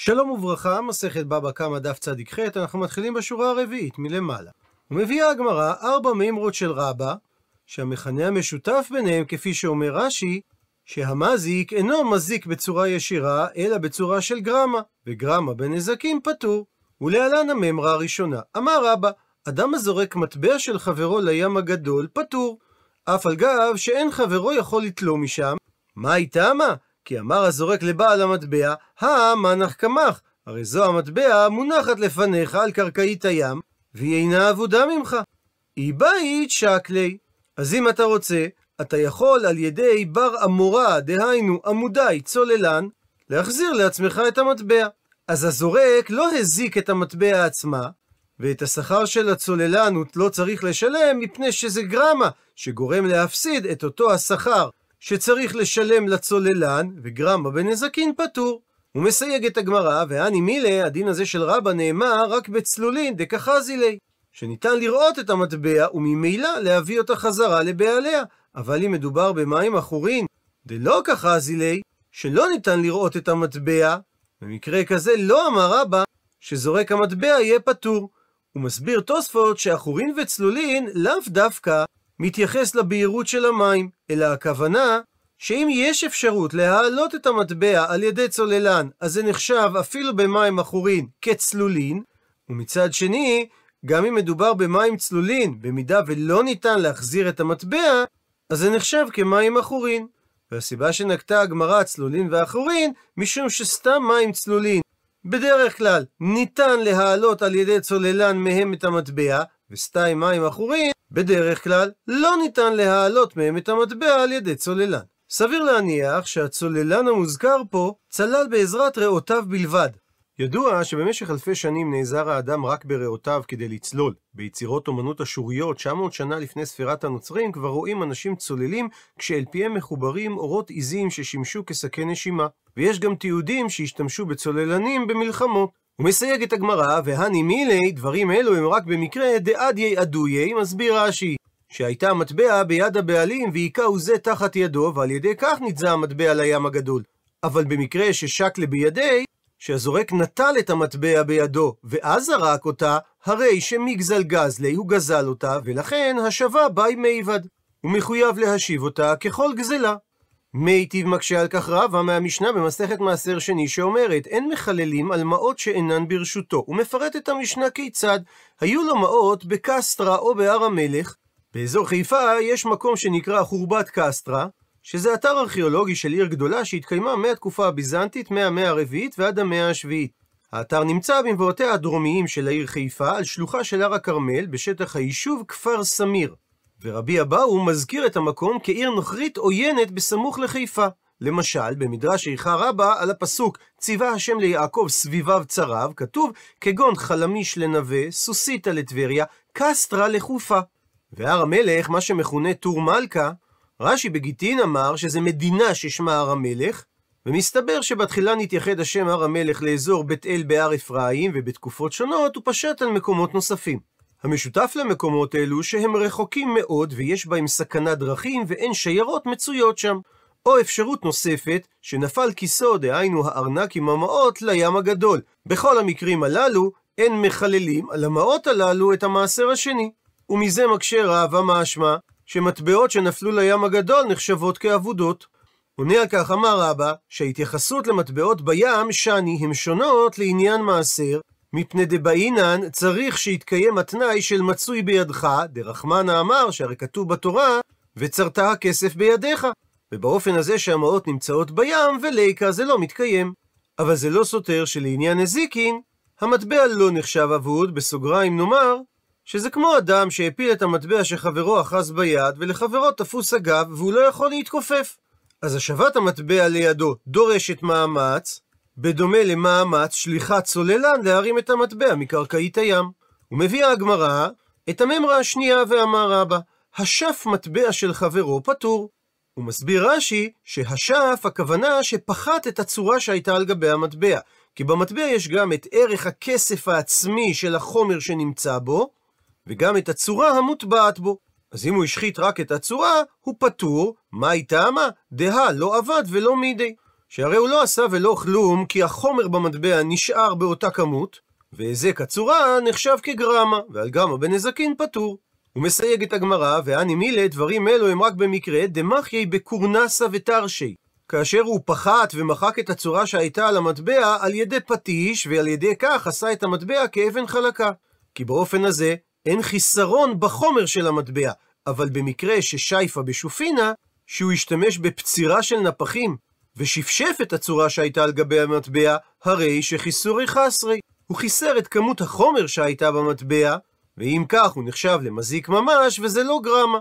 שלום וברכה, מסכת בבא קמא דף צ"ח, אנחנו מתחילים בשורה הרביעית מלמעלה. ומביאה הגמרא ארבע מימרות של רבא, שהמכנה המשותף ביניהם, כפי שאומר רש"י, שהמזיק אינו מזיק בצורה ישירה, אלא בצורה של גרמה, וגרמה בנזקים פטור. ולהלן הממרה הראשונה. אמר רבא, אדם הזורק מטבע של חברו לים הגדול, פטור. אף על גב שאין חברו יכול לתלו משם. מה איתה מה? כי אמר הזורק לבעל המטבע, המנח קמח, הרי זו המטבע מונחת לפניך על קרקעית הים, והיא אינה אבודה ממך. היא בית שקלי. אז אם אתה רוצה, אתה יכול על ידי בר אמורה, דהיינו עמודי צוללן, להחזיר לעצמך את המטבע. אז הזורק לא הזיק את המטבע עצמה, ואת השכר של הצוללן הוא לא צריך לשלם מפני שזה גרמה, שגורם להפסיד את אותו השכר שצריך לשלם לצוללן, וגרמה בנזקין פטור. הוא מסייג את הגמרא, ואני מילה, הדין הזה של רבא נאמר רק בצלולין דקחזי לי, שניתן לראות את המטבע, וממילא להביא אותה חזרה לבעליה. אבל אם מדובר במים עכורין, דלא כחזי לי, שלא ניתן לראות את המטבע, במקרה כזה לא אמר רבא שזורק המטבע יהיה פטור. הוא מסביר תוספות שעכורין וצלולין לאו דווקא מתייחס לבהירות של המים, אלא הכוונה שאם יש אפשרות להעלות את המטבע על ידי צוללן, אז זה נחשב אפילו במים עכורין כצלולין, ומצד שני, גם אם מדובר במים צלולין, במידה ולא ניתן להחזיר את המטבע, אז זה נחשב כמים עכורין. והסיבה שנקטה הגמרא צלולין ועכורין, משום שסתם מים צלולין, בדרך כלל ניתן להעלות על ידי צוללן מהם את המטבע, וסתם מים עכורין, בדרך כלל לא ניתן להעלות מהם את המטבע על ידי צוללן. סביר להניח שהצוללן המוזכר פה צלל בעזרת ריאותיו בלבד. ידוע שבמשך אלפי שנים נעזר האדם רק בריאותיו כדי לצלול. ביצירות אומנות אשוריות, 900 שנה לפני ספירת הנוצרים, כבר רואים אנשים צוללים כשאל פיהם מחוברים אורות עיזים ששימשו כשקי נשימה. ויש גם תיעודים שהשתמשו בצוללנים במלחמות. הוא מסייג את הגמרא, והני מילי, דברים אלו הם רק במקרה דאדיה אדויה, מסביר רש"י. שהייתה המטבע ביד הבעלים והיכהו זה תחת ידו, ועל ידי כך נתזה המטבע לים הגדול. אבל במקרה ששקלה בידי, שהזורק נטל את המטבע בידו, ואז זרק אותה, הרי שמגזל גזלי הוא גזל אותה, ולכן השבה ביי מיבד. הוא מחויב להשיב אותה ככל גזלה. מיטיב מקשה על כך רבא מהמשנה במסכת מעשר שני שאומרת אין מחללים על מעות שאינן ברשותו. הוא מפרט את המשנה כיצד היו לו מעות בקסטרה או בהר המלך. באזור חיפה יש מקום שנקרא חורבת קסטרה, שזה אתר ארכיאולוגי של עיר גדולה שהתקיימה מהתקופה הביזנטית מהמאה הרביעית ועד המאה השביעית. האתר נמצא במבואותיה הדרומיים של העיר חיפה על שלוחה של הר הכרמל בשטח היישוב כפר סמיר. ורבי אבאו מזכיר את המקום כעיר נוכרית עוינת בסמוך לחיפה. למשל, במדרש איכה רבה על הפסוק ציווה השם ליעקב סביביו צריו, כתוב כגון חלמיש לנווה, סוסיתא לטבריה, קסטרה לחופה. והר המלך, מה שמכונה טור מלכה, רש"י בגיטין אמר שזה מדינה ששמה הר המלך, ומסתבר שבתחילה נתייחד השם הר המלך לאזור בית אל בהר אפרים, ובתקופות שונות הוא פשט על מקומות נוספים. המשותף למקומות אלו שהם רחוקים מאוד ויש בהם סכנת דרכים ואין שיירות מצויות שם. או אפשרות נוספת, שנפל כיסו, דהיינו הארנק עם המעות, לים הגדול. בכל המקרים הללו, אין מחללים על המעות הללו את המעשר השני. ומזה מקשה רבא משמע, שמטבעות שנפלו לים הגדול נחשבות כאבודות. עונה על כך אמר רבא, שההתייחסות למטבעות בים, שני, הן שונות לעניין מעשר, מפני דבעינן צריך שיתקיים התנאי של מצוי בידך, דרחמנה אמר שהרי כתוב בתורה, וצרת הכסף בידיך. ובאופן הזה שהמעות נמצאות בים, וליקה זה לא מתקיים. אבל זה לא סותר שלעניין נזיקין, המטבע לא נחשב אבוד, בסוגריים נאמר, שזה כמו אדם שהפיל את המטבע שחברו אחז ביד, ולחברו תפוס הגב, והוא לא יכול להתכופף. אז השבת המטבע לידו דורשת מאמץ, בדומה למאמץ שליחת צוללן להרים את המטבע מקרקעית הים. ומביאה הגמרא את הממרה השנייה ואמר רבא, השף מטבע של חברו פטור. הוא מסביר רש"י שהשף הכוונה שפחת את הצורה שהייתה על גבי המטבע. כי במטבע יש גם את ערך הכסף העצמי של החומר שנמצא בו, וגם את הצורה המוטבעת בו. אז אם הוא השחית רק את הצורה, הוא פטור, מה היא טעמה? דהה לא עבד ולא מידי. שהרי הוא לא עשה ולא כלום, כי החומר במטבע נשאר באותה כמות, והיזק הצורה נחשב כגרמה, ועל גרמה בנזקין פטור. הוא מסייג את הגמרא, ואני מילה, דברים אלו הם רק במקרה דמחי בקורנסה ותרשי. כאשר הוא פחת ומחק את הצורה שהייתה על המטבע על ידי פטיש, ועל ידי כך עשה את המטבע כאבן חלקה. כי באופן הזה אין חיסרון בחומר של המטבע, אבל במקרה ששייפה בשופינה, שהוא השתמש בפצירה של נפחים, ושפשף את הצורה שהייתה על גבי המטבע, הרי שחיסורי חסרי. הוא חיסר את כמות החומר שהייתה במטבע, ואם כך הוא נחשב למזיק ממש, וזה לא גרמה.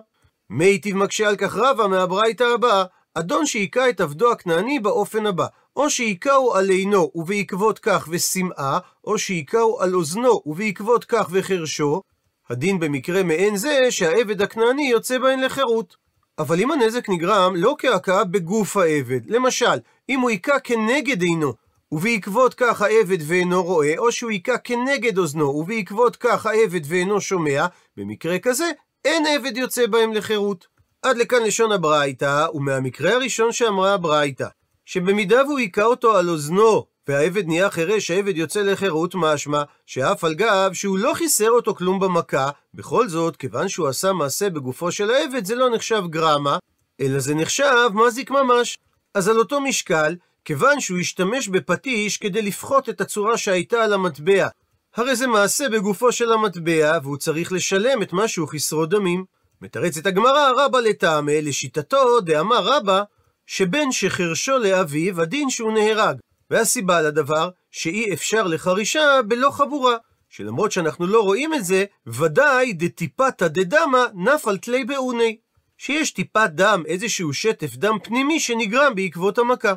מיטיב מקשה על כך רבה מהברייתא הבאה, אדון שהיכה את עבדו הכנעני באופן הבא, או שהיכהו על עינו ובעקבות כך ושמאה, או שהיכהו על אוזנו ובעקבות כך וחרשו, הדין במקרה מעין זה שהעבד הכנעני יוצא בהן לחירות. אבל אם הנזק נגרם לא כהכאה בגוף העבד, למשל, אם הוא היכה כנגד עינו, ובעקבות כך העבד ואינו רואה, או שהוא היכה כנגד אוזנו, ובעקבות כך העבד ואינו שומע, במקרה כזה, אין עבד יוצא בהם לחירות. עד לכאן לשון הברייתא, ומהמקרה הראשון שאמרה הברייתא, שבמידה והוא היכה אותו על אוזנו, והעבד נהיה חירש, העבד יוצא לחירות, משמע שאף על גב שהוא לא חיסר אותו כלום במכה, בכל זאת, כיוון שהוא עשה מעשה בגופו של העבד, זה לא נחשב גרמה, אלא זה נחשב מזיק ממש. אז על אותו משקל, כיוון שהוא השתמש בפטיש כדי לפחות את הצורה שהייתה על המטבע, הרי זה מעשה בגופו של המטבע, והוא צריך לשלם את מה שהוא חסרו דמים. מתרצת הגמרא רבא לטעמי, לשיטתו דאמר רבא, שבן שחרשו לאביו, הדין שהוא נהרג. והסיבה לדבר, שאי אפשר לחרישה בלא חבורה. שלמרות שאנחנו לא רואים את זה, ודאי דטיפתא דדמא נפל תלי באוני. שיש טיפת דם, איזשהו שטף דם פנימי שנגרם בעקבות המכה.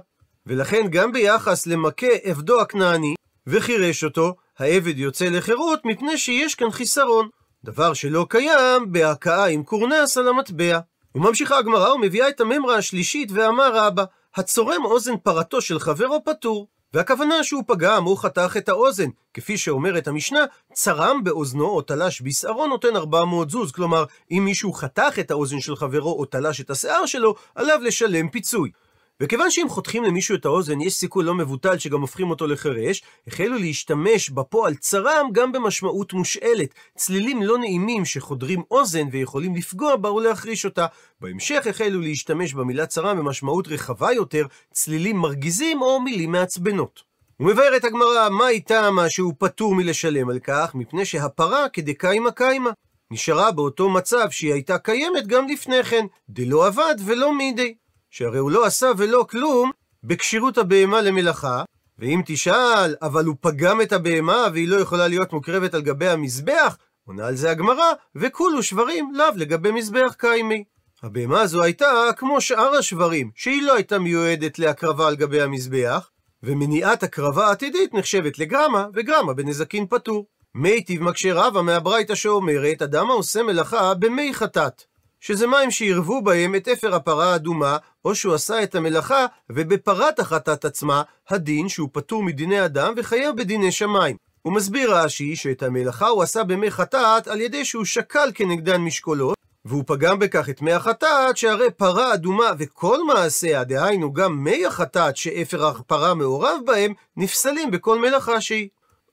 ולכן גם ביחס למכה עבדו הכנעני, וחירש אותו, העבד יוצא לחירות מפני שיש כאן חיסרון. דבר שלא קיים בהכאה עם קורנס על המטבע. וממשיכה הגמרא ומביאה את הממרה השלישית ואמר רבא, הצורם אוזן פרתו של חברו פטור. והכוונה שהוא פגם, הוא חתך את האוזן. כפי שאומרת המשנה, צרם באוזנו או תלש בשערו נותן 400 זוז. כלומר, אם מישהו חתך את האוזן של חברו או תלש את השיער שלו, עליו לשלם פיצוי. וכיוון שאם חותכים למישהו את האוזן, יש סיכוי לא מבוטל שגם הופכים אותו לחירש, החלו להשתמש בפועל צרם גם במשמעות מושאלת, צלילים לא נעימים שחודרים אוזן ויכולים לפגוע בה ולהחריש אותה. בהמשך החלו להשתמש במילה צרם במשמעות רחבה יותר, צלילים מרגיזים או מילים מעצבנות. ומבארת הגמרא, מה איתה מה שהוא פטור מלשלם על כך, מפני שהפרה כדקיימה קיימה. נשארה באותו מצב שהיא הייתה קיימת גם לפני כן, דלא עבד ולא מידי. שהרי הוא לא עשה ולא כלום בכשירות הבהמה למלאכה, ואם תשאל, אבל הוא פגם את הבהמה והיא לא יכולה להיות מוקרבת על גבי המזבח, עונה על זה הגמרא, וכולו שברים לאו לגבי מזבח קיימי. הבהמה הזו הייתה כמו שאר השברים, שהיא לא הייתה מיועדת להקרבה על גבי המזבח, ומניעת הקרבה עתידית נחשבת לגרמה, וגרמה בנזקין פטור. מיטיב מקשה רבה מהברייתא שאומרת, אדם העושה מלאכה במי חטאת. שזה מים שעירבו בהם את אפר הפרה האדומה, או שהוא עשה את המלאכה, ובפרת החטאת עצמה, הדין שהוא פטור מדיני אדם וחייב בדיני שמיים. הוא מסביר רש"י שאת המלאכה הוא עשה במי חטאת על ידי שהוא שקל כנגדן משקולות, והוא פגם בכך את מי החטאת, שהרי פרה אדומה וכל מעשיה, דהיינו גם מי החטאת שאפר הפרה מעורב בהם, נפסלים בכל מלאכה שהיא.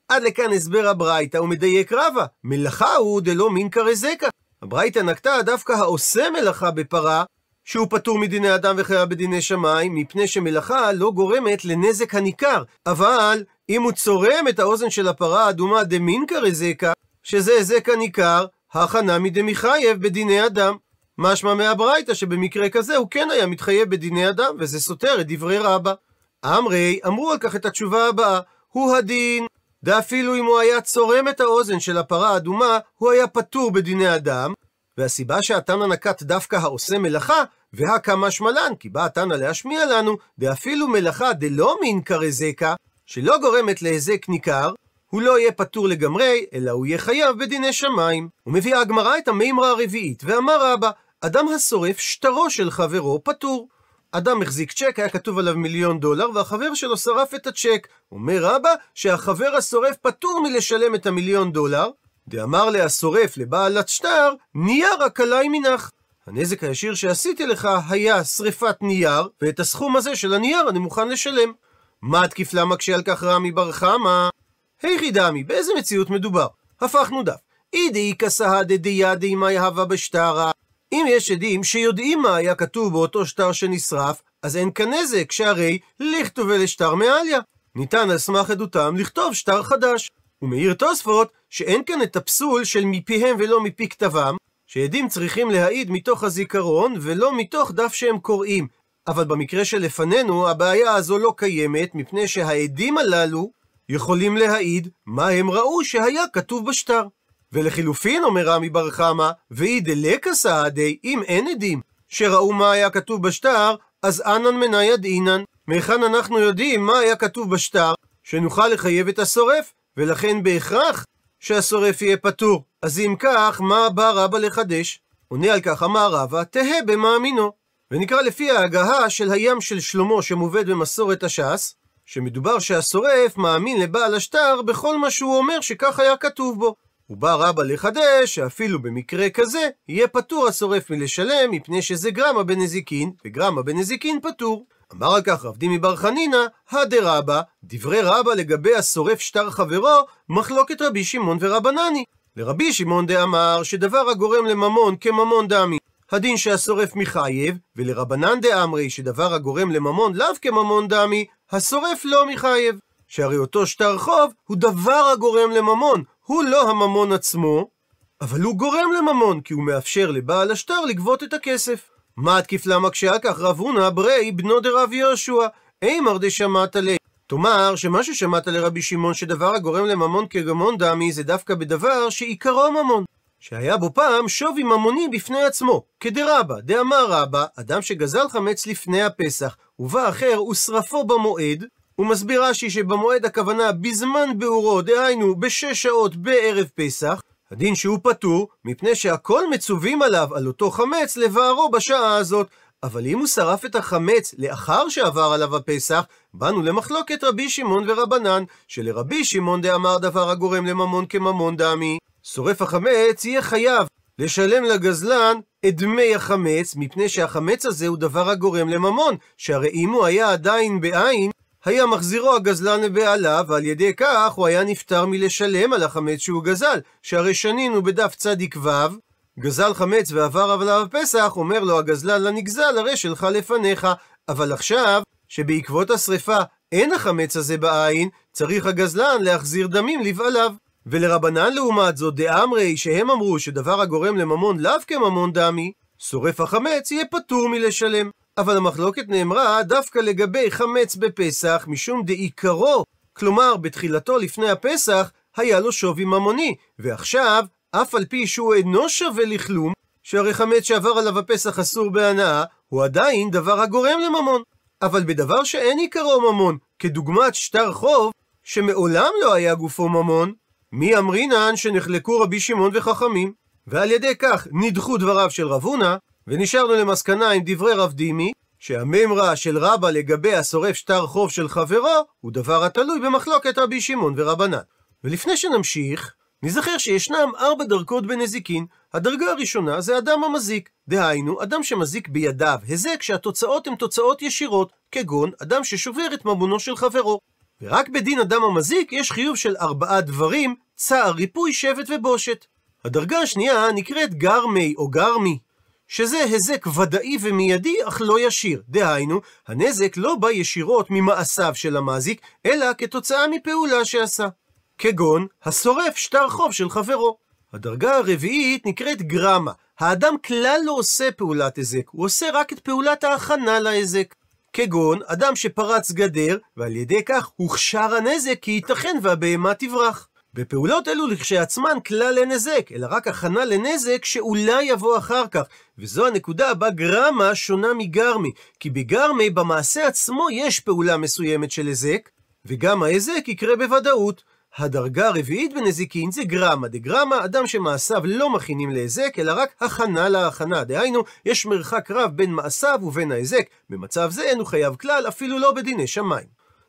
עד לכאן הסבר הברייתא ומדייק רבה, מלאכה הוא דלא מין כרזקה, הברייתא נקטה דווקא העושה מלאכה בפרה, שהוא פטור מדיני אדם וחייב בדיני שמיים, מפני שמלאכה לא גורמת לנזק הניכר. אבל אם הוא צורם את האוזן של הפרה האדומה דמינקר הזקה, שזה הזק הניכר, הכנה מדמיחייב בדיני אדם. משמע מהברייתא שבמקרה כזה הוא כן היה מתחייב בדיני אדם, וזה סותר את דברי רבא. אמרי, אמרו על כך את התשובה הבאה, הוא הדין ואפילו אם הוא היה צורם את האוזן של הפרה האדומה, הוא היה פטור בדיני אדם, והסיבה שהתנא נקט דווקא העושה מלאכה, והכמה שמלן, כי בא התנא להשמיע לנו, דאפילו מלאכה דלא מין כרזקה, שלא גורמת להזק ניכר, הוא לא יהיה פטור לגמרי, אלא הוא יהיה חייב בדיני שמיים. ומביאה הגמרא את המימרה הרביעית, ואמר רבא, אדם השורף שטרו של חברו פטור. אדם החזיק צ'ק, היה כתוב עליו מיליון דולר, והחבר שלו שרף את הצ'ק. אומר רבא שהחבר השורף פטור מלשלם את המיליון דולר, דאמר ליה השורף לבעל השטר, ניירא קלאי מינך. הנזק הישיר שעשיתי לך היה שריפת נייר, ואת הסכום הזה של הנייר אני מוכן לשלם. מתקיף לה, מקשה על כך רמי בר חמא? היכי דמי, באיזה מציאות מדובר? הפכנו דף. אי דאיכא סהדי דידעי מאי הוה בשטרא. אם יש עדים שיודעים מה היה כתוב באותו שטר שנשרף, אז אין כאן נזק, שהרי לכתובי לשטר מעליה. ניתן על סמך עדותם לכתוב שטר חדש. ומעיר תוספות שאין כאן את הפסול של מפיהם ולא מפי כתבם, שעדים צריכים להעיד מתוך הזיכרון ולא מתוך דף שהם קוראים. אבל במקרה שלפנינו הבעיה הזו לא קיימת, מפני שהעדים הללו יכולים להעיד מה הם ראו שהיה כתוב בשטר. ולחילופין, אומר רמי בר חמא, ואי דלקא סעדי, אם אין עדים שראו מה היה כתוב בשטר, אז אנן מניה דאינן. מהיכן אנחנו יודעים מה היה כתוב בשטר, שנוכל לחייב את השורף, ולכן בהכרח שהשורף יהיה פטור. אז אם כך, מה בא רבא לחדש? עונה על כך אמר רבא, תהא במאמינו. ונקרא לפי ההגהה של הים של שלמה שמובאת במסורת הש"ס, שמדובר שהשורף מאמין לבעל השטר בכל מה שהוא אומר שכך היה כתוב בו. ובא רבא לחדש שאפילו במקרה כזה יהיה פטור השורף מלשלם מפני שזה גרמה בנזיקין, וגרמה בנזיקין פטור. אמר על כך רב דימי בר חנינא, הדרבא, דברי רבא לגבי השורף שטר חברו, מחלוקת רבי שמעון ורבנני. לרבי שמעון דאמר שדבר הגורם לממון כממון דמי, הדין שהשורף מחייב, ולרבנן דאמרי שדבר הגורם לממון לאו כממון דמי, השורף לא מחייב. שהרי אותו שטר חוב הוא דבר הגורם לממון, הוא לא הממון עצמו, אבל הוא גורם לממון, כי הוא מאפשר לבעל השטר לגבות את הכסף. מה תקיף למה כשהיה כך רב הונא ברי בנו דרב יהושע, אימר דשמעת לי. תאמר שמה ששמעת לרבי שמעון שדבר הגורם לממון כגמון דמי זה דווקא בדבר שעיקרו ממון. שהיה בו פעם שווי ממוני בפני עצמו, כדרבא, דאמר רבא, אדם שגזל חמץ לפני הפסח, ובא אחר ושרפו במועד, הוא מסביר רש"י שבמועד הכוונה בזמן ביאורו, דהיינו בשש שעות בערב פסח, הדין שהוא פטור, מפני שהכל מצווים עליו, על אותו חמץ, לבערו בשעה הזאת. אבל אם הוא שרף את החמץ לאחר שעבר עליו הפסח, באנו למחלוקת רבי שמעון ורבנן, שלרבי שמעון דאמר דבר הגורם לממון כממון דמי. שורף החמץ יהיה חייב לשלם לגזלן את דמי החמץ, מפני שהחמץ הזה הוא דבר הגורם לממון, שהרי אם הוא היה עדיין בעין, היה מחזירו הגזלן לבעליו, ועל ידי כך הוא היה נפטר מלשלם על החמץ שהוא גזל, שהרי שנינו בדף צדיק ו', גזל חמץ ועבר עליו הפסח, אומר לו הגזלן לנגזל, הרי שלך לפניך. אבל עכשיו, שבעקבות השרפה אין החמץ הזה בעין, צריך הגזלן להחזיר דמים לבעליו. ולרבנן לעומת זאת, דאמרי, שהם אמרו שדבר הגורם לממון לאו כממון דמי, שורף החמץ יהיה פטור מלשלם. אבל המחלוקת נאמרה דווקא לגבי חמץ בפסח, משום דעיקרו, כלומר בתחילתו לפני הפסח, היה לו שווי ממוני, ועכשיו, אף על פי שהוא אינו שווה לכלום, שהרי חמץ שעבר עליו הפסח אסור בהנאה, הוא עדיין דבר הגורם לממון. אבל בדבר שאין עיקרו ממון, כדוגמת שטר חוב, שמעולם לא היה גופו ממון, מי אמרינן שנחלקו רבי שמעון וחכמים, ועל ידי כך נדחו דבריו של רב הונא, ונשארנו למסקנה עם דברי רב דימי, שהמימרה של רבא לגבי השורף שטר חוב של חברו, הוא דבר התלוי במחלוקת רבי שמעון ורבנן. ולפני שנמשיך, נזכר שישנם ארבע דרגות בנזיקין. הדרגה הראשונה זה אדם המזיק. דהיינו, אדם שמזיק בידיו היזק שהתוצאות הן תוצאות ישירות, כגון אדם ששובר את ממונו של חברו. ורק בדין אדם המזיק יש חיוב של ארבעה דברים, צער, ריפוי, שבט ובושת. הדרגה השנייה נקראת גרמי או גרמי, שזה היזק ודאי ומיידי אך לא ישיר. דהיינו, הנזק לא בא ישירות ממעשיו של המזיק, אלא כתוצאה מפעולה שעשה. כגון, השורף שטר חוב של חברו. הדרגה הרביעית נקראת גרמה. האדם כלל לא עושה פעולת היזק, הוא עושה רק את פעולת ההכנה להיזק. כגון, אדם שפרץ גדר, ועל ידי כך הוכשר הנזק כי ייתכן והבהמה תברח. בפעולות אלו לכשעצמן כלל אין נזק, אלא רק הכנה לנזק שאולי יבוא אחר כך. וזו הנקודה בה גרמה שונה מגרמי, כי בגרמי במעשה עצמו יש פעולה מסוימת של היזק, וגם ההיזק יקרה בוודאות. הדרגה הרביעית בנזיקין זה גרמה. דגרמה, אדם שמעשיו לא מכינים להיזק, אלא רק הכנה להכנה. דהיינו, יש מרחק רב בין מעשיו ובין ההיזק. במצב זה אין הוא חייב כלל, אפילו לא בדיני שמיים.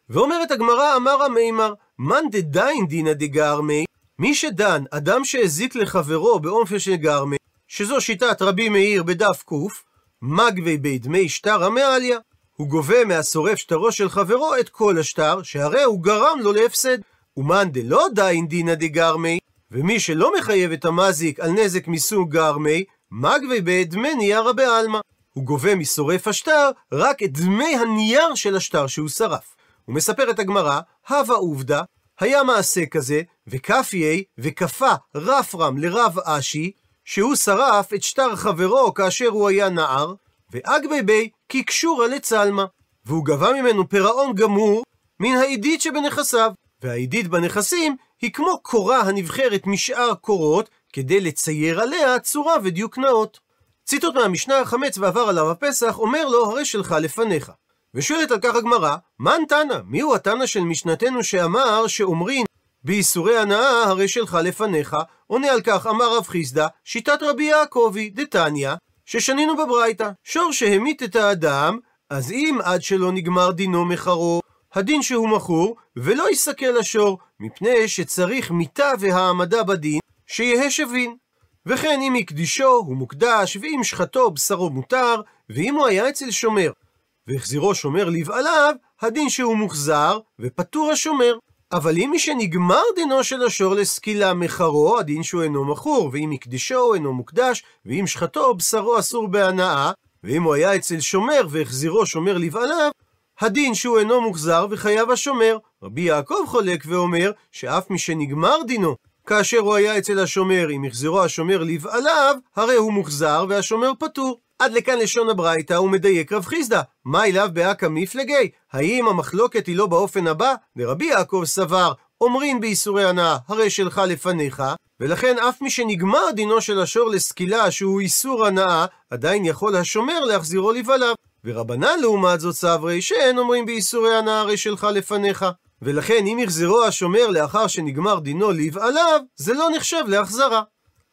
ואומרת הגמרא, אמר אמימר, מאן דדיין דינא דגרמי, מי שדן, אדם שהזיק לחברו באופן של גרמי, שזו שיטת רבי מאיר בדף ק, מגבי ביה דמי שטרא מעליא. הוא גובה מהשורף שטרו של חברו את כל השטר, שהרי הוא גרם לו להפסד. ומאן דלא דאין דינא דגרמי, ומי שלא מחייב את המזיק על נזק מסוג גרמי, מגבי ביה דמי ניירא בעלמא. הוא גובה משורף השטר רק את דמי הנייר של השטר שהוא שרף. ומספרת הגמרא, הווה עובדא, היה מעשה כזה, וכפיה וכפה רפרם לרב אשי, שהוא שרף את שטר חברו כאשר הוא היה נער, ואגבי בי כקשורא לצלמה, והוא גבה ממנו פירעון גמור מן העידית שבנכסיו, והעידית בנכסים היא כמו קורה הנבחרת משאר קורות, כדי לצייר עליה צורה ודיוק נאות. ציטוט מהמשנה החמץ ועבר עליו הפסח, אומר לו, הרי שלך לפניך. ושואלת על כך הגמרא, מן תנא? מיהו התנא של משנתנו שאמר שאומרין באיסורי הנאה הרי שלך לפניך? עונה על כך, אמר רב חיסדא, שיטת רבי יעקבי, דתניא, ששנינו בברייתא, שור שהמית את האדם, אז אם עד שלא נגמר דינו מחרו, הדין שהוא מכור, ולא יסכל השור, מפני שצריך מיתה והעמדה בדין, שיהא שבין. וכן אם הקדישו, הוא מוקדש, ואם שחטו, בשרו מותר, ואם הוא היה אצל שומר, והחזירו שומר לבעליו, הדין שהוא מוחזר, ופטור השומר. אבל אם מי שנגמר דינו של השור לסקילה מחרו, הדין שהוא אינו מכור, ואם הקדישו אינו מוקדש, ואם שחטו בשרו אסור בהנאה, ואם הוא היה אצל שומר והחזירו שומר לבעליו, הדין שהוא אינו מוחזר וחייב השומר. רבי יעקב חולק ואומר שאף מי שנגמר דינו כאשר הוא היה אצל השומר, אם החזירו השומר לבעליו, הרי הוא מוחזר והשומר פטור. עד לכאן לשון הברייתא הוא מדייק רב חיסדא. מה אליו באקא מפלגי? האם המחלוקת היא לא באופן הבא? דרבי יעקב סבר, אומרין באיסורי הנאה, הרי שלך לפניך, ולכן אף מי שנגמר דינו של השור לסקילה שהוא איסור הנאה, עדיין יכול השומר להחזירו לבעליו. ורבנן לעומת זאת סברי שאין אומרים באיסורי הנאה הרי שלך לפניך. ולכן אם יחזרו השומר לאחר שנגמר דינו לבעליו, זה לא נחשב להחזרה.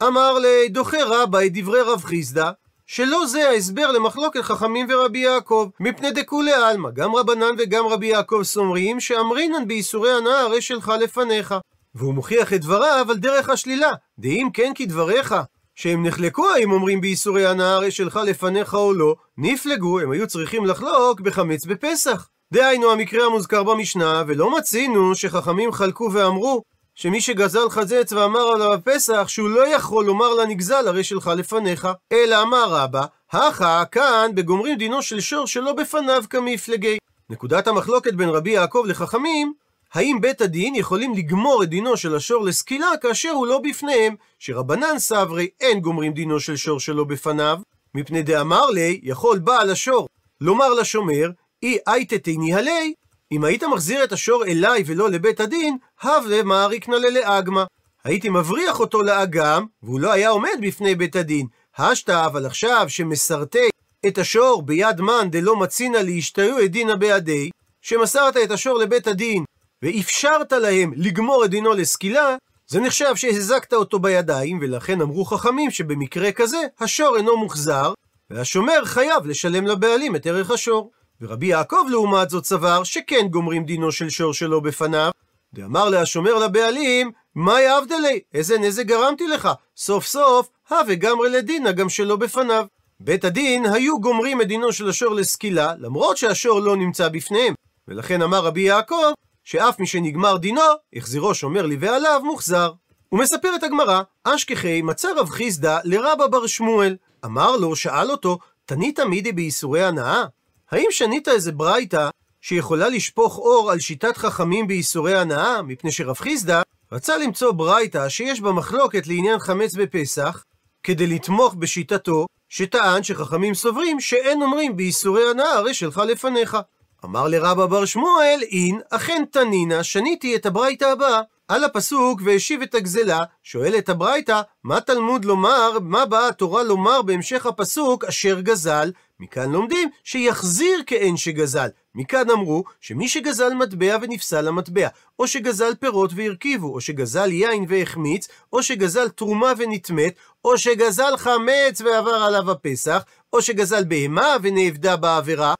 אמר לי, דוחה רבה את דברי רב חיסדא, שלא זה ההסבר למחלוקת חכמים ורבי יעקב, מפני דכולי עלמא, גם רבנן וגם רבי יעקב סומרים, שאמרינן באיסורי הנאה הרי שלך לפניך. והוא מוכיח את דבריו על דרך השלילה, דאם כן כדבריך, שהם נחלקו האם אומרים באיסורי הנאה הרי שלך לפניך או לא, נפלגו, הם היו צריכים לחלוק בחמץ בפסח. דהיינו המקרה המוזכר במשנה, ולא מצינו שחכמים חלקו ואמרו שמי שגזל חזץ ואמר עליו הפסח שהוא לא יכול לומר לנגזל הרי שלך לפניך, אלא אמר רבא, הכה כאן בגומרים דינו של שור שלא בפניו כמפלגי. נקודת המחלוקת בין רבי יעקב לחכמים, האם בית הדין יכולים לגמור את דינו של השור לסקילה כאשר הוא לא בפניהם, שרבנן סברי אין גומרים דינו של שור שלא בפניו, מפני דאמר לי, יכול בעל השור לומר לשומר, אי אייתתי ניהלי, אם היית מחזיר את השור אליי ולא לבית הדין, הבלה מעריק נא לאגמה. הייתי מבריח אותו לאגם, והוא לא היה עומד בפני בית הדין. השתא אבל עכשיו שמסרתי את השור ביד מן דלא מצינא להשתהו עדינא בידי, שמסרת את השור לבית הדין, ואפשרת להם לגמור את דינו לסקילה, זה נחשב שהחזקת אותו בידיים, ולכן אמרו חכמים שבמקרה כזה, השור אינו מוחזר, והשומר חייב לשלם לבעלים את ערך השור. ורבי יעקב לעומת זאת סבר שכן גומרים דינו של שור שלא בפניו, דאמר לה השומר לבעלים, מה יעבדלי? איזה נזק גרמתי לך? סוף סוף, הווה גמרי לדינא גם שלא בפניו. בית הדין היו גומרים את דינו של השור לסקילה, למרות שהשור לא נמצא בפניהם. ולכן אמר רבי יעקב, שאף מי שנגמר דינו, החזירו שומר לבעליו מוחזר. ומספרת הגמרא, אשכחי מצא רב חיסדא לרבא בר שמואל. אמר לו, שאל אותו, תנית מידי בייסורי הנאה? האם שנית איזה ברייתא שיכולה לשפוך אור על שיטת חכמים בייסורי הנאה, מפני שרב חיסדא רצה למצוא ברייתא שיש בה מחלוקת לעניין חמץ בפסח, כדי לתמוך בשיטתו, שטען שחכמים סוברים שאין אומרים בייסורי הנאה הרי שלך לפניך. אמר לרבא בר שמואל, אין, אכן תנינה, שניתי את הברייתא הבאה. על הפסוק והשיב את הגזלה, שואלת הברייתא, מה תלמוד לומר, מה באה התורה לומר בהמשך הפסוק אשר גזל? מכאן לומדים שיחזיר כאין שגזל. מכאן אמרו שמי שגזל מטבע ונפסל המטבע, או שגזל פירות והרכיבו, או שגזל יין והחמיץ, או שגזל תרומה ונטמאת, או שגזל חמץ ועבר עליו הפסח, או שגזל בהמה ונאבדה בעבירה,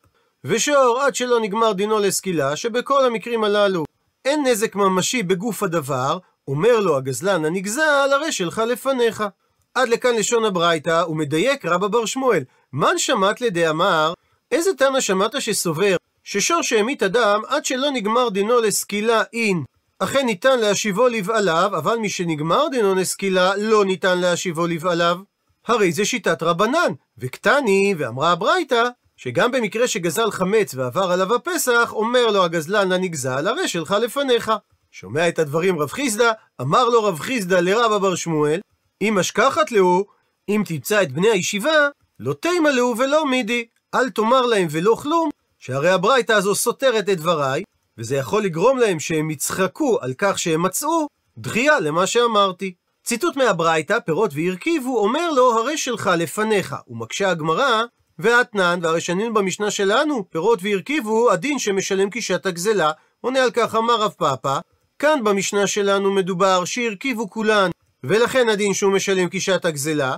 ושור עד שלא נגמר דינו לסקילה, שבכל המקרים הללו אין נזק ממשי בגוף הדבר, אומר לו הגזלן הנגזל, הרי שלך לפניך. עד לכאן לשון הברייתא, ומדייק רבא בר שמואל. מן שמט לדאמר, איזה תנא שמעת שסובר, ששור שהמית אדם עד שלא נגמר דינו לסקילה אין, אכן ניתן להשיבו לבעליו, אבל משנגמר דינו לסקילה, לא ניתן להשיבו לבעליו? הרי זה שיטת רבנן, וקטני, ואמרה הברייתא, שגם במקרה שגזל חמץ ועבר עליו הפסח, אומר לו הגזלן הנגזל, הרי שלך לפניך. שומע את הדברים רב חיסדא, אמר לו רב חיסדא לרבא בר שמואל, אם משכחת להו, אם תמצא את בני הישיבה, לא תימא להו ולא מידי, אל תאמר להם ולא כלום, שהרי הברייתא הזו סותרת את דבריי, וזה יכול לגרום להם שהם יצחקו על כך שהם מצאו דחייה למה שאמרתי. ציטוט מהברייתא, פירות והרכיבו, אומר לו, הרי שלך לפניך. ומקשה הגמרא, ואתנן, והרי שנינו במשנה שלנו, פירות והרכיבו, הדין שמשלם קישת הגזלה. עונה על כך אמר רב פאפא, כאן במשנה שלנו מדובר שהרכיבו כולן, ולכן הדין שהוא משלם קישת הגזלה,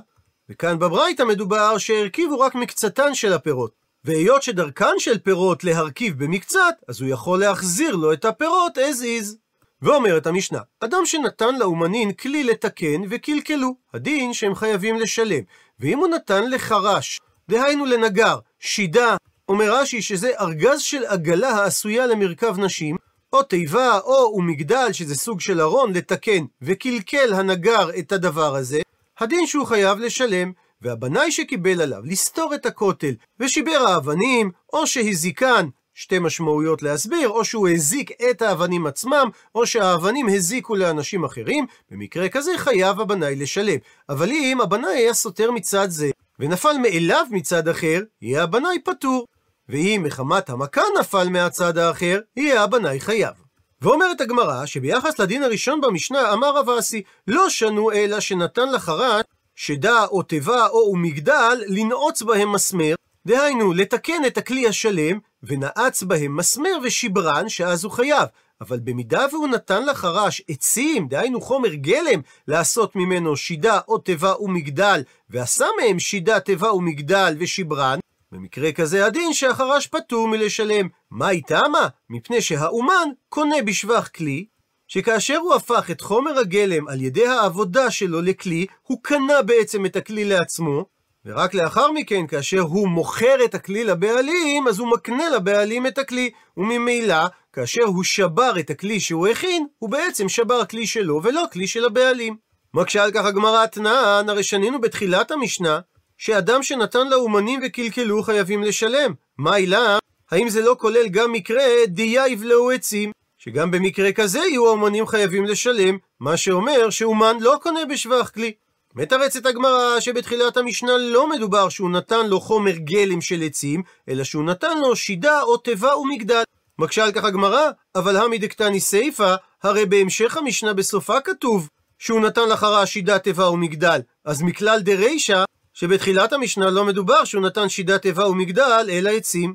וכאן בברייתא מדובר שהרכיבו רק מקצתן של הפירות. והיות שדרכן של פירות להרכיב במקצת, אז הוא יכול להחזיר לו את הפירות as is. ואומרת המשנה, אדם שנתן לאומנין כלי לתקן וקלקלו, הדין שהם חייבים לשלם. ואם הוא נתן לחרש, דהיינו לנגר, שידה, אומר רש"י שזה ארגז של עגלה העשויה למרכב נשים, או תיבה, או ומגדל, שזה סוג של ארון, לתקן, וקלקל הנגר את הדבר הזה, הדין שהוא חייב לשלם. והבנאי שקיבל עליו לסתור את הכותל ושיבר האבנים, או שהזיקן, שתי משמעויות להסביר, או שהוא הזיק את האבנים עצמם, או שהאבנים הזיקו לאנשים אחרים, במקרה כזה חייב הבנאי לשלם. אבל אם הבנאי היה סותר מצד זה, ונפל מאליו מצד אחר, יהיה הבנאי פטור. ואם מחמת המכה נפל מהצד האחר, יהיה הבנאי חייב. ואומרת הגמרא שביחס לדין הראשון במשנה אמר רב אסי, לא שנו אלא שנתן לחרט שדה או תיבה או ומגדל לנעוץ בהם מסמר, דהיינו לתקן את הכלי השלם, ונעץ בהם מסמר ושברן, שאז הוא חייב. אבל במידה והוא נתן לחרש עצים, דהיינו חומר גלם, לעשות ממנו שידה או תיבה ומגדל, ועשה מהם שידה, תיבה ומגדל ושברן, במקרה כזה הדין שהחרש פטור מלשלם. מה איתמה? מפני שהאומן קונה בשבח כלי, שכאשר הוא הפך את חומר הגלם על ידי העבודה שלו לכלי, הוא קנה בעצם את הכלי לעצמו, ורק לאחר מכן, כאשר הוא מוכר את הכלי לבעלים, אז הוא מקנה לבעלים את הכלי, וממילא, כאשר הוא שבר את הכלי שהוא הכין, הוא בעצם שבר כלי שלו ולא כלי של הבעלים. מקשה על כך הגמרא אתנן, הרי שנינו בתחילת המשנה, שאדם שנתן לאומנים וקלקלו חייבים לשלם. מה העילה? האם זה לא כולל גם מקרה דיה יבלעו עצים? שגם במקרה כזה יהיו האומנים חייבים לשלם, מה שאומר שאומן לא קונה בשבח כלי. מתרצת הגמרא שבתחילת המשנה לא מדובר שהוא נתן לו חומר גלם של עצים, אלא שהוא נתן לו שידה או תיבה ומגדל. מקשה על כך הגמרא, אבל המי דקתני סיפא, הרי בהמשך המשנה בסופה כתוב שהוא נתן לחרה שידה תיבה ומגדל. אז מכלל דרישא, שבתחילת המשנה לא מדובר שהוא נתן שידה תיבה ומגדל, אלא עצים.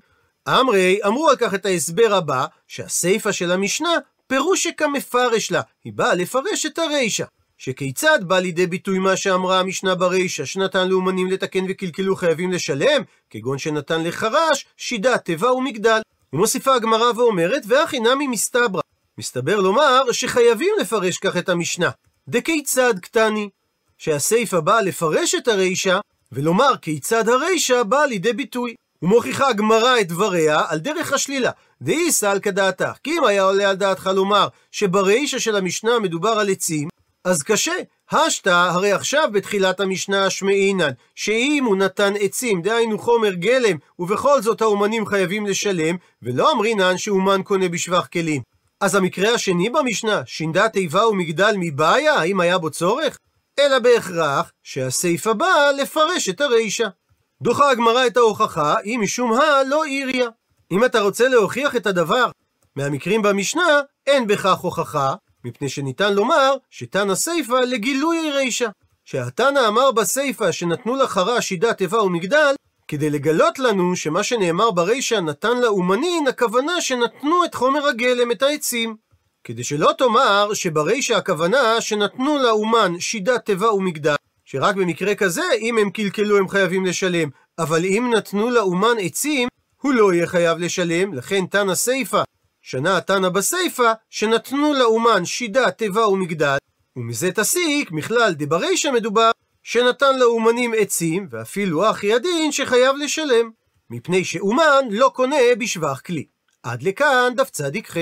אמרי, אמרו על כך את ההסבר הבא, שהסיפא של המשנה, פירוש שכמפרש לה, היא באה לפרש את הרישא. שכיצד בא לידי ביטוי מה שאמרה המשנה ברישא, שנתן לאומנים לתקן וקלקלו חייבים לשלם, כגון שנתן לחרש, שידה, תיבה ומגדל. ומוסיפה הגמרא ואומרת, והכי נמי מסתברא. מסתבר לומר שחייבים לפרש כך את המשנה. דכיצד קטני? שהסיפא באה לפרש את הרישא, ולומר כיצד הרישא באה לידי ביטוי. ומוכיחה הגמרא את דבריה על דרך השלילה. דאיסא על כדעתך. כי אם היה עולה על דעתך לומר שברישא של המשנה מדובר על עצים, אז קשה. השתא, הרי עכשיו בתחילת המשנה השמעינן, שאם הוא נתן עצים, דהיינו חומר גלם, ובכל זאת האומנים חייבים לשלם, ולא אמרינן שאומן קונה בשבח כלים. אז המקרה השני במשנה, שינדה תיבה ומגדל מבעיה, האם היה בו צורך? אלא בהכרח שהסיפא באה לפרש את הרישא. דוחה הגמרא את ההוכחה, אם משום הא לא איריה. אם אתה רוצה להוכיח את הדבר מהמקרים במשנה, אין בכך הוכחה, מפני שניתן לומר שתנא סיפא לגילוי רישא. שהתנא אמר בסיפא שנתנו לחרה שידה תיבה ומגדל, כדי לגלות לנו שמה שנאמר ברישא נתן לאומנין, הכוונה שנתנו את חומר הגלם, את העצים. כדי שלא תאמר שברישא הכוונה שנתנו לאומן שידה תיבה ומגדל, שרק במקרה כזה, אם הם קלקלו הם חייבים לשלם, אבל אם נתנו לאומן עצים, הוא לא יהיה חייב לשלם, לכן תנא סיפא, שנה תנא בסיפא, שנתנו לאומן שידה, תיבה ומגדל, ומזה תסיק, מכלל דברישא מדובר, שנתן לאומנים עצים, ואפילו אחי הדין שחייב לשלם, מפני שאומן לא קונה בשבח כלי. עד לכאן דף צדיק ח'.